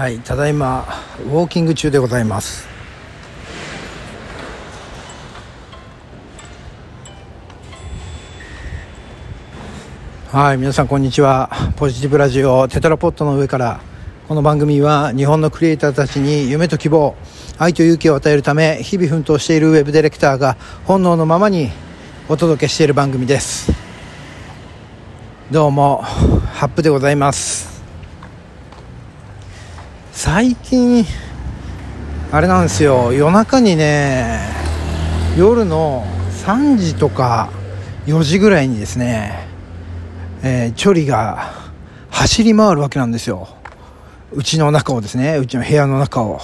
はいただいまウォーキング中でございます。はい皆さんこんにちは。ポジティブラジオテトラポットの上からこの番組は日本のクリエイターたちに夢と希望愛と勇気を与えるため日々奮闘しているウェブディレクターが本能のままにお届けしている番組です。どうもハップでございます。最近あれなんですよ。夜中にね夜の3時とか4時ぐらいにですね、えー、チョリが走り回るわけなんですよ。うちの中をですねうちの部屋の中を。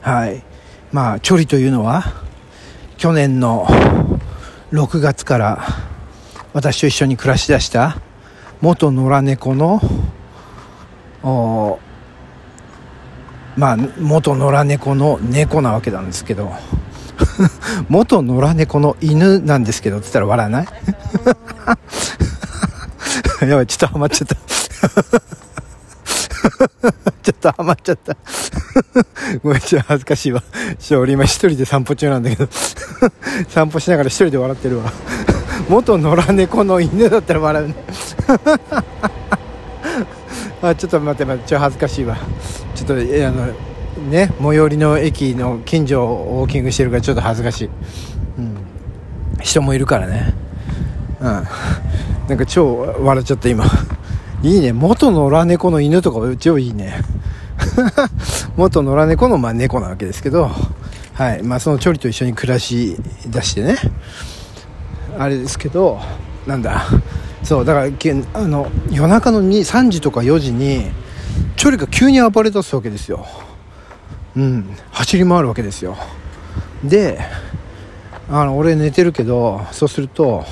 はい。まあチョリというのは去年の6月から私と一緒に暮らしだした元野良猫のまあ元野良猫の猫なわけなんですけど。元野良猫の犬なんですけどって言ったら笑わない？やばいちょっとハマっちゃった。ちょっとハマっちゃった。ごめん、ちょっと恥ずかしいわ。俺今一人で散歩中なんだけど。散歩しながら一人で笑ってるわ。元野良猫の犬だったら笑うね。あちょっと待って待ってちょっと恥ずかしいわ。ちょっとあのね最寄りの駅の近所をウォーキングしてるからちょっと恥ずかしい、うん、人もいるからね。うん。なんか超笑っちゃった今。いいね。元野良猫の犬とか超いいね。元野良猫のまあ猫なわけですけど。はい。まあそのチョリと一緒に暮らし出してね。あれですけどなんだ。そうだからあの夜中の3時とか4時にチョリが急に暴れ出すわけですよ。うん。走り回るわけですよ。であの俺寝てるけどそうすると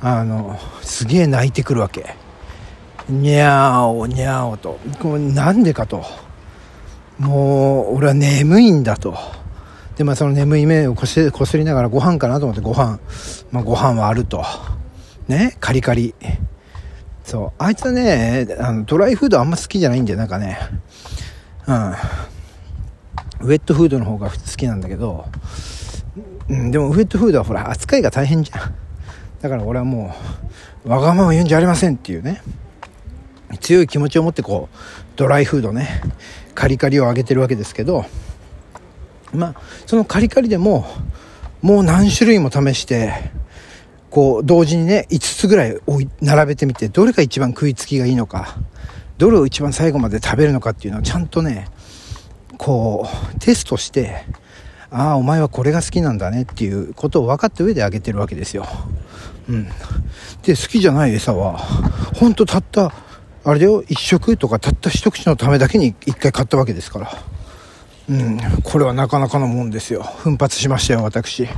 あのすげえ泣いてくるわけ。にゃーおにゃーおと。こなんでかと。もう俺は眠いんだと。で、まあ、その眠い目をこすこすりながらご飯かなと思ってご飯、まあ、ご飯はあると。ね、カリカリ。そう。あいつはね、あの、ドライフードあんま好きじゃないんだよ、なんかね。うん。ウェットフードの方が好きなんだけど、うん、でもウェットフードはほら、扱いが大変じゃん。だから俺はもう、わがまま言うんじゃありませんっていうね。強い気持ちを持ってこう、ドライフードね、カリカリをあげてるわけですけど、まあ、そのカリカリでも、もう何種類も試して、こう、同時にね、5つぐらい並べてみて、どれが一番食いつきがいいのか、どれを一番最後まで食べるのかっていうのをちゃんとね、こう、テストして、ああ、お前はこれが好きなんだねっていうことを分かった上であげてるわけですよ。うん。で、好きじゃない餌は、ほんとたった、あれだよ、一食とかたった一口のためだけに一回買ったわけですから。うん、これはなかなかのもんですよ。奮発しましたよ、私。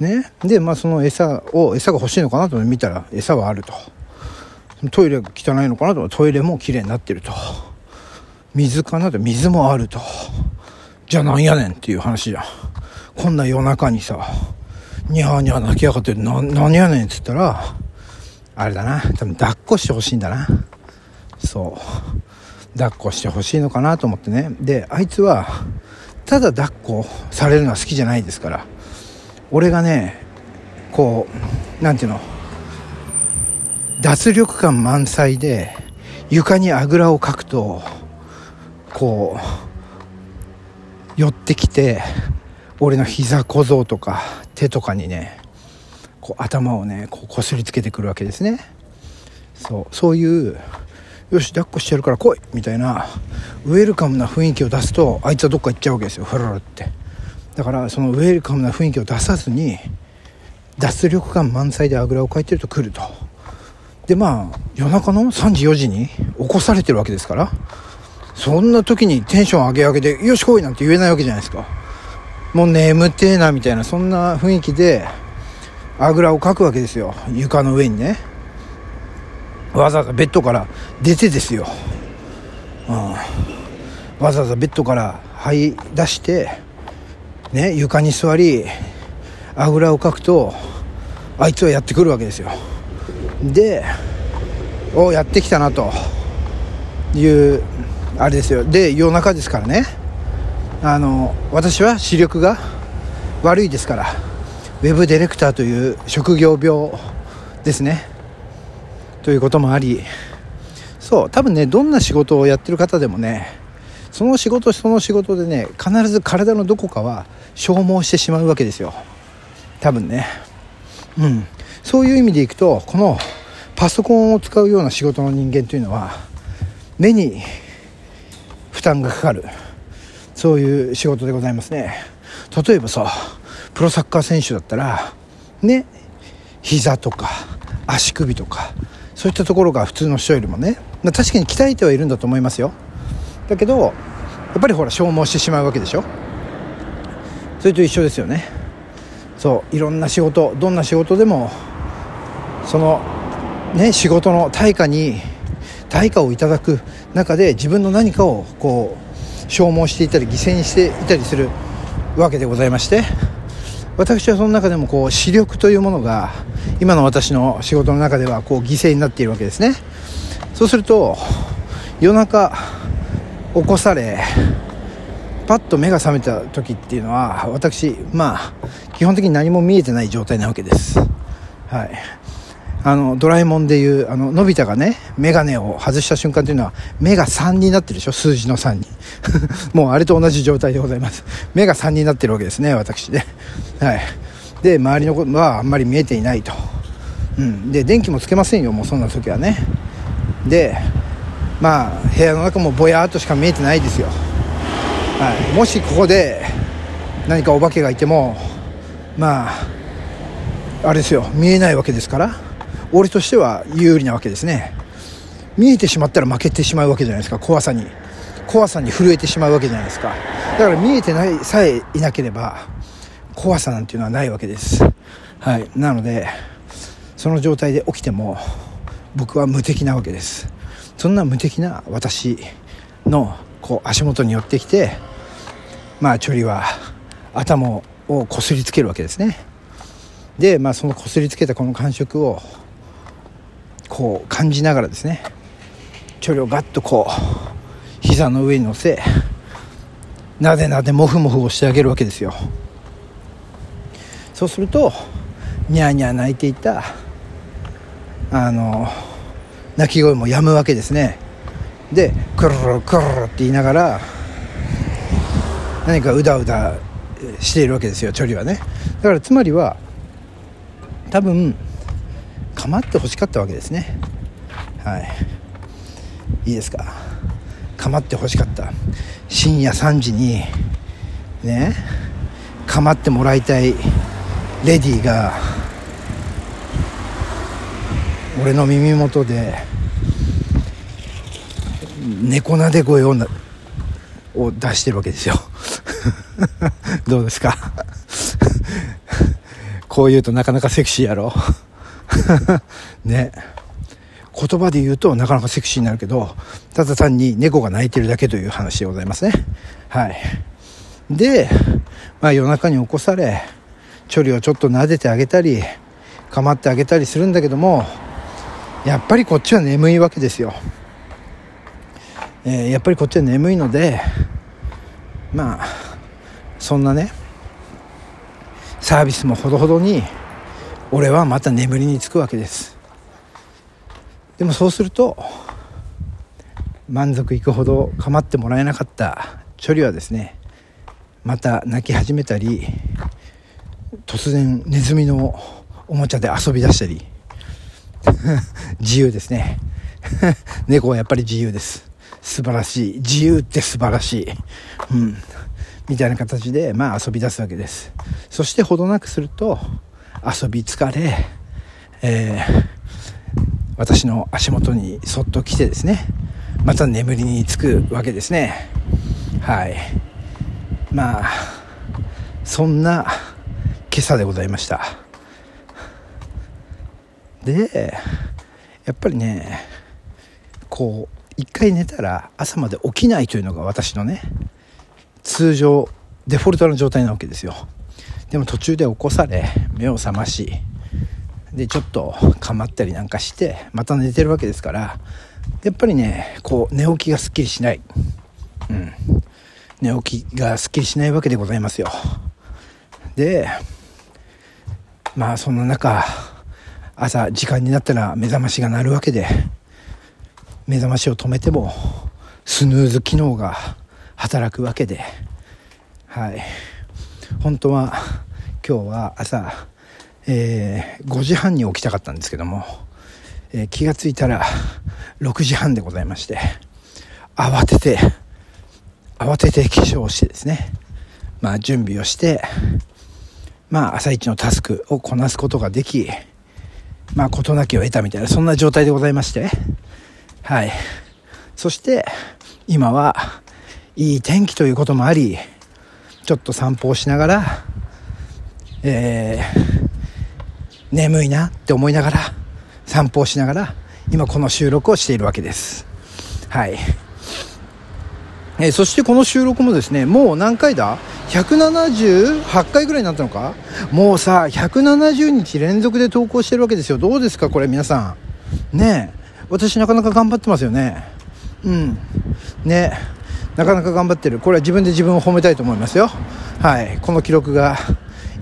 ね。で、まあその餌を、餌が欲しいのかなと見たら、餌はあると。トイレが汚いのかなとトイレも綺麗になってると。水かなと水もあると。じゃあなんやねんっていう話じゃん。こんな夜中にさ、にゃーにゃー泣きやがってな、何やねんっつったら、あれだな。多分抱っこしてほしいんだな。そう。抱っこしてほしいのかなと思ってねであいつはただ抱っこされるのは好きじゃないですから俺がねこう何ていうの脱力感満載で床にあぐらをかくとこう寄ってきて俺の膝小僧とか手とかにねこう頭をねこうこすりつけてくるわけですね。そうそういうよし抱っこしてやるから来いみたいなウェルカムな雰囲気を出すとあいつはどっか行っちゃうわけですよ。フララって。だからそのウェルカムな雰囲気を出さずに脱力感満載であぐらをかいてると来ると。でまあ夜中の3時4時に起こされてるわけですからそんな時にテンション上げ上げでよし来いなんて言えないわけじゃないですか。もう眠てえなみたいなそんな雰囲気であぐらをかくわけですよ。床の上にね。わざわざベッドから出てですよ、うん、わざわざベッドから這い出してね床に座りあぐらをかくとあいつはやってくるわけですよ。でおやってきたなというあれですよ。で夜中ですからね。あの私は視力が悪いですからウェブディレクターという職業病ですね。ということもありそう多分ねどんな仕事をやってる方でもねその仕事その仕事でね必ず体のどこかは消耗してしまうわけですよ。多分ね。うん。そういう意味でいくとこのパソコンを使うような仕事の人間というのは目に負担がかかる。そういう仕事でございますね。例えばさプロサッカー選手だったらね膝とか足首とかそういったところが普通の人よりもね、確かに鍛えてはいるんだと思いますよ。だけどやっぱりほら消耗してしまうわけでしょ。それと一緒ですよね。そういろんな仕事どんな仕事でもそのね仕事の対価に対価をいただく中で自分の何かをこう消耗していたり犠牲にしていたりするわけでございまして私はその中でもこう視力というものが今の私の仕事の中ではこう犠牲になっているわけですね。そうすると夜中起こされパッと目が覚めた時っていうのは私まあ基本的に何も見えてない状態なわけです。はい。あのドラえもんでいうあののび太がね眼鏡を外した瞬間というのは目が3になってるでしょ？数字の3に。もうあれと同じ状態でございます。目が3になってるわけですね私ね。はい。で周りのことはあんまり見えていないと、うん、で電気もつけませんよもうそんな時はね。でまあ部屋の中もぼやっとしか見えてないですよ、はい、もしここで何かお化けがいてもまああれですよ。見えないわけですから俺としては有利なわけですね。見えてしまったら負けてしまうわけじゃないですか。怖さに。怖さに震えてしまうわけじゃないですか。だから見えてないさえいなければ怖さなんていうのはないわけです。はい。なのでその状態で起きても僕は無敵なわけです。そんな無敵な私のこう足元に寄ってきてまあチョリは頭をこすりつけるわけですね。でまあそのこすりつけたこの感触をこう感じながらですねチョリをガッとこう膝の上に乗せなでなでモフモフをしてあげるわけですよ。そうするとニャーニャー泣いていたあの泣き声も止むわけですね。でクルルクルルって言いながら何かうだうだしているわけですよチョリはね。だからつまりは多分構ってほしかったわけですね。はい。いいですか？構ってほしかった。深夜3時にね構ってもらいたいレディーが俺の耳元で猫なで声をを出してるわけですよ。どうですか？こう言うとなかなかセクシーやろ？ね。言葉で言うとなかなかセクシーになるけどただ単に猫が鳴いてるだけという話でございますね。はい。で、まあ、夜中に起こされ距離をちょっと撫でてあげたり構ってあげたりするんだけどもやっぱりこっちは眠いわけですよ、えー、やっぱりこっちは眠いのでまあそんなねサービスもほどほどに俺はまた眠りにつくわけです。でもそうすると満足いくほど構ってもらえなかった処理はですねまた泣き始めたり突然ネズミのおもちゃで遊び出したり。自由ですね。猫はやっぱり自由です。素晴らしい。自由って素晴らしい。うん。みたいな形でまあ遊び出すわけです。そしてほどなくすると遊び疲れ、えー、私の足元にそっと来てですねまた眠りにつくわけですね。はい。まあそんな今朝でございました。でやっぱりねこう一回寝たら朝まで起きないというのが私のね通常デフォルトの状態なわけですよ。でも途中で起こされ目を覚ましでちょっと構ったりなんかしてまた寝てるわけですからやっぱりねこう寝起きがすっきりしない。うん。寝起きがすっきりしないわけでございますよ。でまあそんな中朝時間になったら目覚ましが鳴るわけで目覚ましを止めてもスヌーズ機能が働くわけで。はい。本当は今日は朝、えー、5時半に起きたかったんですけども、えー、気がついたら6時半でございまして慌てて慌てて化粧をしてですね。まあ準備をしてまあ朝一のタスクをこなすことができまあ、事なきを得たみたいな、そんな状態でございまして。はい。そして、今は、いい天気ということもあり、ちょっと散歩をしながら、えー、眠いなって思いながら、散歩をしながら、今この収録をしているわけです。はい。えー、そしてこの収録もですね、もう何回だ？178回ぐらいになったのか？もうさ、170日連続で投稿してるわけですよ。どうですかこれ皆さん。ねえ。私なかなか頑張ってますよね。うん。ねなかなか頑張ってる。これは自分で自分を褒めたいと思いますよ。はい。この記録が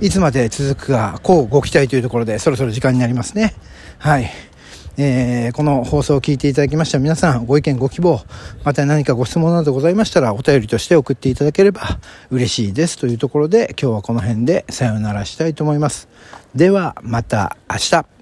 いつまで続くか、こうご期待というところでそろそろ時間になりますね。はい。えー、この放送を聞いていただきました皆さん、ご意見、ご希望、また何かご質問などございましたら、お便りとして送っていただければ嬉しいですというところで、今日はこの辺でさようならしたいと思います。では、また明日。